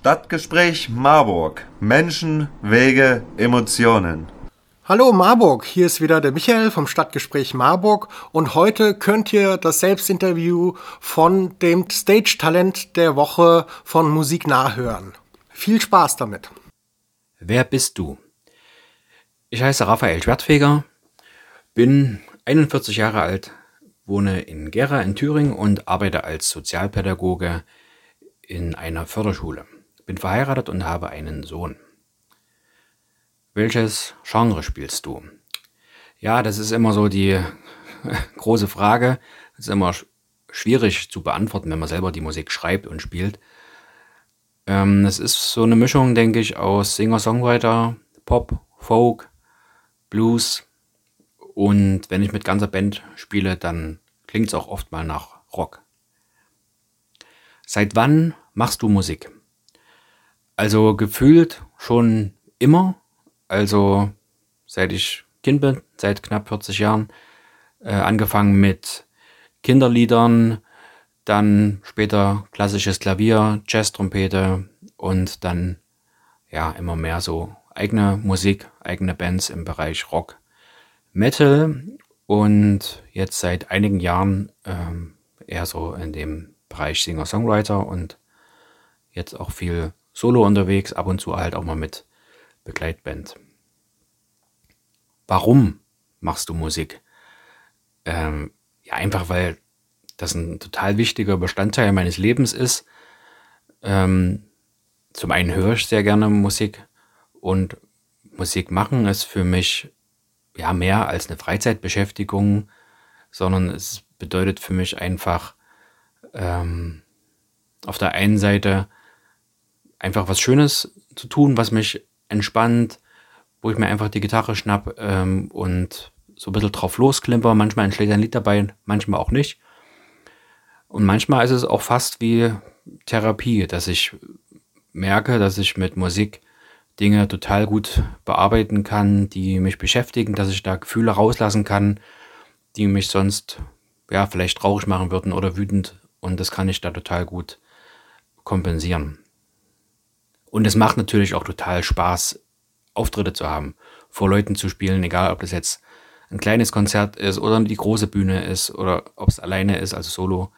Stadtgespräch Marburg. Menschen, Wege, Emotionen. Hallo Marburg, hier ist wieder der Michael vom Stadtgespräch Marburg und heute könnt ihr das Selbstinterview von dem Stage-Talent der Woche von Musik nachhören. Viel Spaß damit. Wer bist du? Ich heiße Raphael Schwertfeger, bin 41 Jahre alt, wohne in Gera in Thüringen und arbeite als Sozialpädagoge in einer Förderschule. Bin verheiratet und habe einen Sohn. Welches Genre spielst du? Ja, das ist immer so die große Frage. Das ist immer schwierig zu beantworten, wenn man selber die Musik schreibt und spielt. Ähm, es ist so eine Mischung, denke ich, aus Singer-Songwriter, Pop, Folk, Blues und wenn ich mit ganzer Band spiele, dann klingt es auch oft mal nach Rock. Seit wann machst du Musik? Also gefühlt schon immer. Also seit ich Kind bin, seit knapp 40 Jahren. Äh, angefangen mit Kinderliedern, dann später klassisches Klavier, Jazz-Trompete und dann ja immer mehr so eigene Musik, eigene Bands im Bereich Rock, Metal und jetzt seit einigen Jahren ähm, eher so in dem Bereich Singer-Songwriter und jetzt auch viel Solo unterwegs, ab und zu halt auch mal mit Begleitband. Warum machst du Musik? Ähm, ja, einfach weil das ein total wichtiger Bestandteil meines Lebens ist. Ähm, zum einen höre ich sehr gerne Musik und Musik machen ist für mich ja mehr als eine Freizeitbeschäftigung, sondern es bedeutet für mich einfach ähm, auf der einen Seite einfach was Schönes zu tun, was mich entspannt, wo ich mir einfach die Gitarre schnapp ähm, und so ein bisschen drauf losklimper. Manchmal entschlägt ein Lied dabei, manchmal auch nicht. Und manchmal ist es auch fast wie Therapie, dass ich merke, dass ich mit Musik Dinge total gut bearbeiten kann, die mich beschäftigen, dass ich da Gefühle rauslassen kann, die mich sonst ja vielleicht traurig machen würden oder wütend und das kann ich da total gut kompensieren. Und es macht natürlich auch total Spaß, Auftritte zu haben, vor Leuten zu spielen, egal ob das jetzt ein kleines Konzert ist oder die große Bühne ist oder ob es alleine ist, also solo,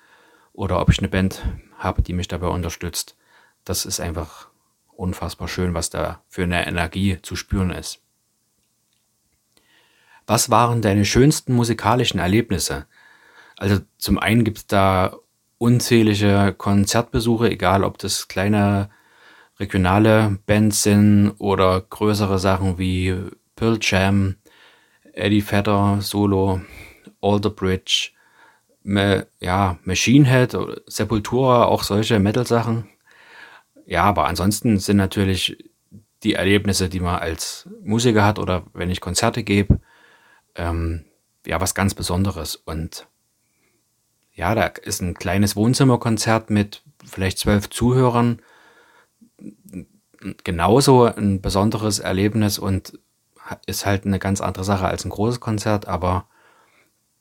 oder ob ich eine Band habe, die mich dabei unterstützt. Das ist einfach unfassbar schön, was da für eine Energie zu spüren ist. Was waren deine schönsten musikalischen Erlebnisse? Also zum einen gibt es da unzählige Konzertbesuche, egal ob das kleine regionale Bands sind oder größere Sachen wie Pearl Jam, Eddie Vedder, Solo, Alter Bridge, Me, ja, Machine Head, Sepultura, auch solche Metal-Sachen. Ja, aber ansonsten sind natürlich die Erlebnisse, die man als Musiker hat oder wenn ich Konzerte gebe, ähm, ja, was ganz Besonderes. Und ja, da ist ein kleines Wohnzimmerkonzert mit vielleicht zwölf Zuhörern genauso ein besonderes Erlebnis und ist halt eine ganz andere Sache als ein großes Konzert, aber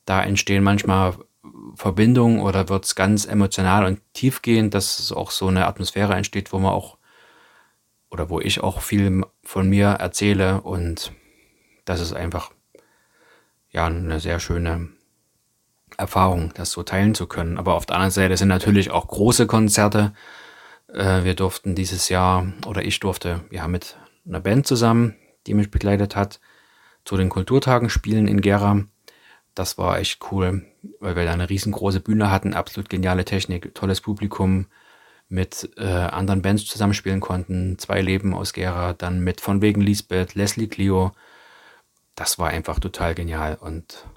da entstehen manchmal Verbindungen oder wird es ganz emotional und tiefgehend, dass auch so eine Atmosphäre entsteht, wo man auch oder wo ich auch viel von mir erzähle und das ist einfach ja eine sehr schöne Erfahrung, das so teilen zu können. Aber auf der anderen Seite sind natürlich auch große Konzerte. Äh, wir durften dieses Jahr, oder ich durfte ja mit einer Band zusammen, die mich begleitet hat, zu den Kulturtagen spielen in Gera. Das war echt cool, weil wir da eine riesengroße Bühne hatten, absolut geniale Technik, tolles Publikum, mit äh, anderen Bands zusammenspielen konnten. Zwei Leben aus Gera, dann mit von wegen Lisbeth, Leslie Clio. Das war einfach total genial und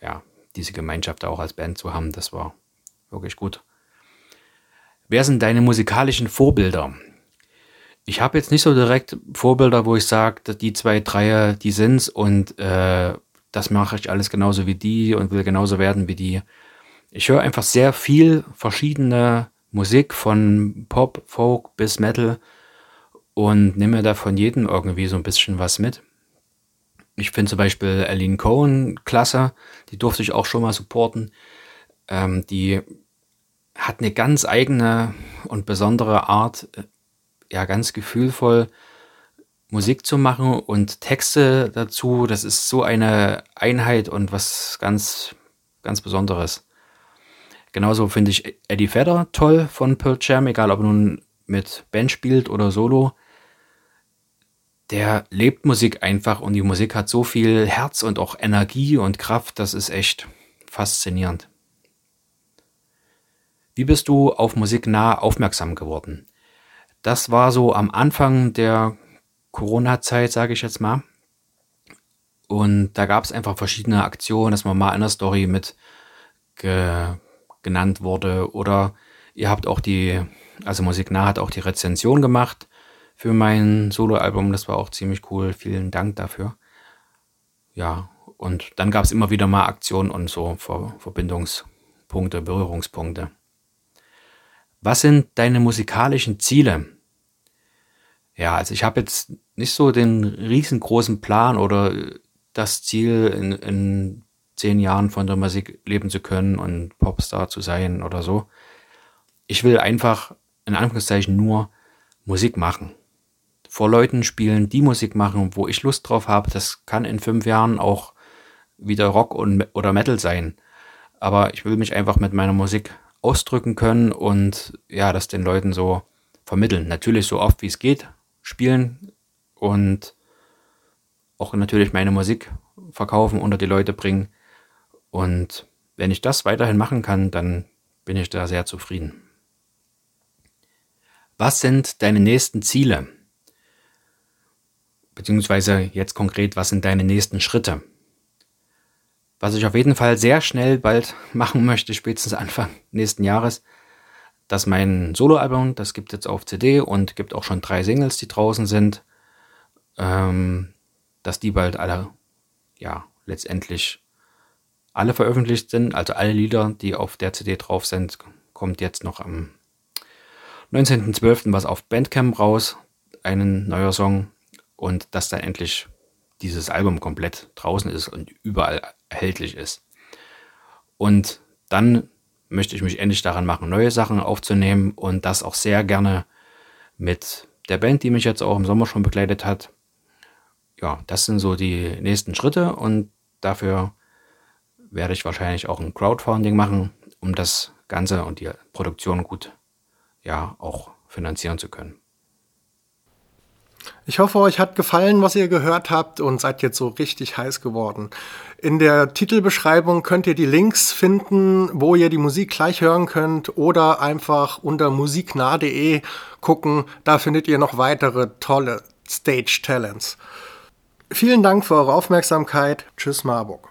ja, diese Gemeinschaft auch als Band zu haben, das war wirklich gut. Wer sind deine musikalischen Vorbilder? Ich habe jetzt nicht so direkt Vorbilder, wo ich sage, die zwei, drei, die sind's und äh, das mache ich alles genauso wie die und will genauso werden wie die. Ich höre einfach sehr viel verschiedene Musik von Pop, Folk bis Metal und nehme da von jedem irgendwie so ein bisschen was mit. Ich finde zum Beispiel Aline Cohen klasse, die durfte ich auch schon mal supporten. Ähm, die hat eine ganz eigene und besondere Art, ja ganz gefühlvoll Musik zu machen und Texte dazu. Das ist so eine Einheit und was ganz, ganz Besonderes. Genauso finde ich Eddie Vedder toll von Pearl Jam, egal ob nun mit Band spielt oder Solo. Der lebt Musik einfach und die Musik hat so viel Herz und auch Energie und Kraft, das ist echt faszinierend. Wie bist du auf Musik nah aufmerksam geworden? Das war so am Anfang der Corona-Zeit, sage ich jetzt mal. Und da gab es einfach verschiedene Aktionen, dass man mal in der Story mit ge genannt wurde. Oder ihr habt auch die, also Musik nah hat auch die Rezension gemacht für mein Soloalbum. Das war auch ziemlich cool. Vielen Dank dafür. Ja, und dann gab es immer wieder mal Aktionen und so Ver Verbindungspunkte, Berührungspunkte. Was sind deine musikalischen Ziele? Ja, also ich habe jetzt nicht so den riesengroßen Plan oder das Ziel, in, in zehn Jahren von der Musik leben zu können und Popstar zu sein oder so. Ich will einfach in Anführungszeichen nur Musik machen. Vor Leuten spielen, die Musik machen, wo ich Lust drauf habe. Das kann in fünf Jahren auch wieder Rock und, oder Metal sein. Aber ich will mich einfach mit meiner Musik ausdrücken können und ja, das den Leuten so vermitteln. Natürlich so oft wie es geht spielen und auch natürlich meine Musik verkaufen, unter die Leute bringen. Und wenn ich das weiterhin machen kann, dann bin ich da sehr zufrieden. Was sind deine nächsten Ziele? Beziehungsweise jetzt konkret, was sind deine nächsten Schritte? Was ich auf jeden Fall sehr schnell bald machen möchte, spätestens Anfang nächsten Jahres, dass mein Soloalbum, das gibt jetzt auf CD und gibt auch schon drei Singles, die draußen sind, ähm, dass die bald alle, ja, letztendlich alle veröffentlicht sind. Also alle Lieder, die auf der CD drauf sind, kommt jetzt noch am 19.12. was auf Bandcamp raus, ein neuer Song und dass dann endlich dieses Album komplett draußen ist und überall erhältlich ist. Und dann möchte ich mich endlich daran machen, neue Sachen aufzunehmen und das auch sehr gerne mit der Band, die mich jetzt auch im Sommer schon begleitet hat. Ja, das sind so die nächsten Schritte und dafür werde ich wahrscheinlich auch ein Crowdfunding machen, um das Ganze und die Produktion gut ja auch finanzieren zu können. Ich hoffe, euch hat gefallen, was ihr gehört habt und seid jetzt so richtig heiß geworden. In der Titelbeschreibung könnt ihr die Links finden, wo ihr die Musik gleich hören könnt oder einfach unter musiknah.de gucken. Da findet ihr noch weitere tolle Stage Talents. Vielen Dank für eure Aufmerksamkeit. Tschüss Marburg.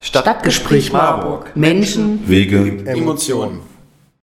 Stadtgespräch Marburg. Menschen, Wege, Emotionen.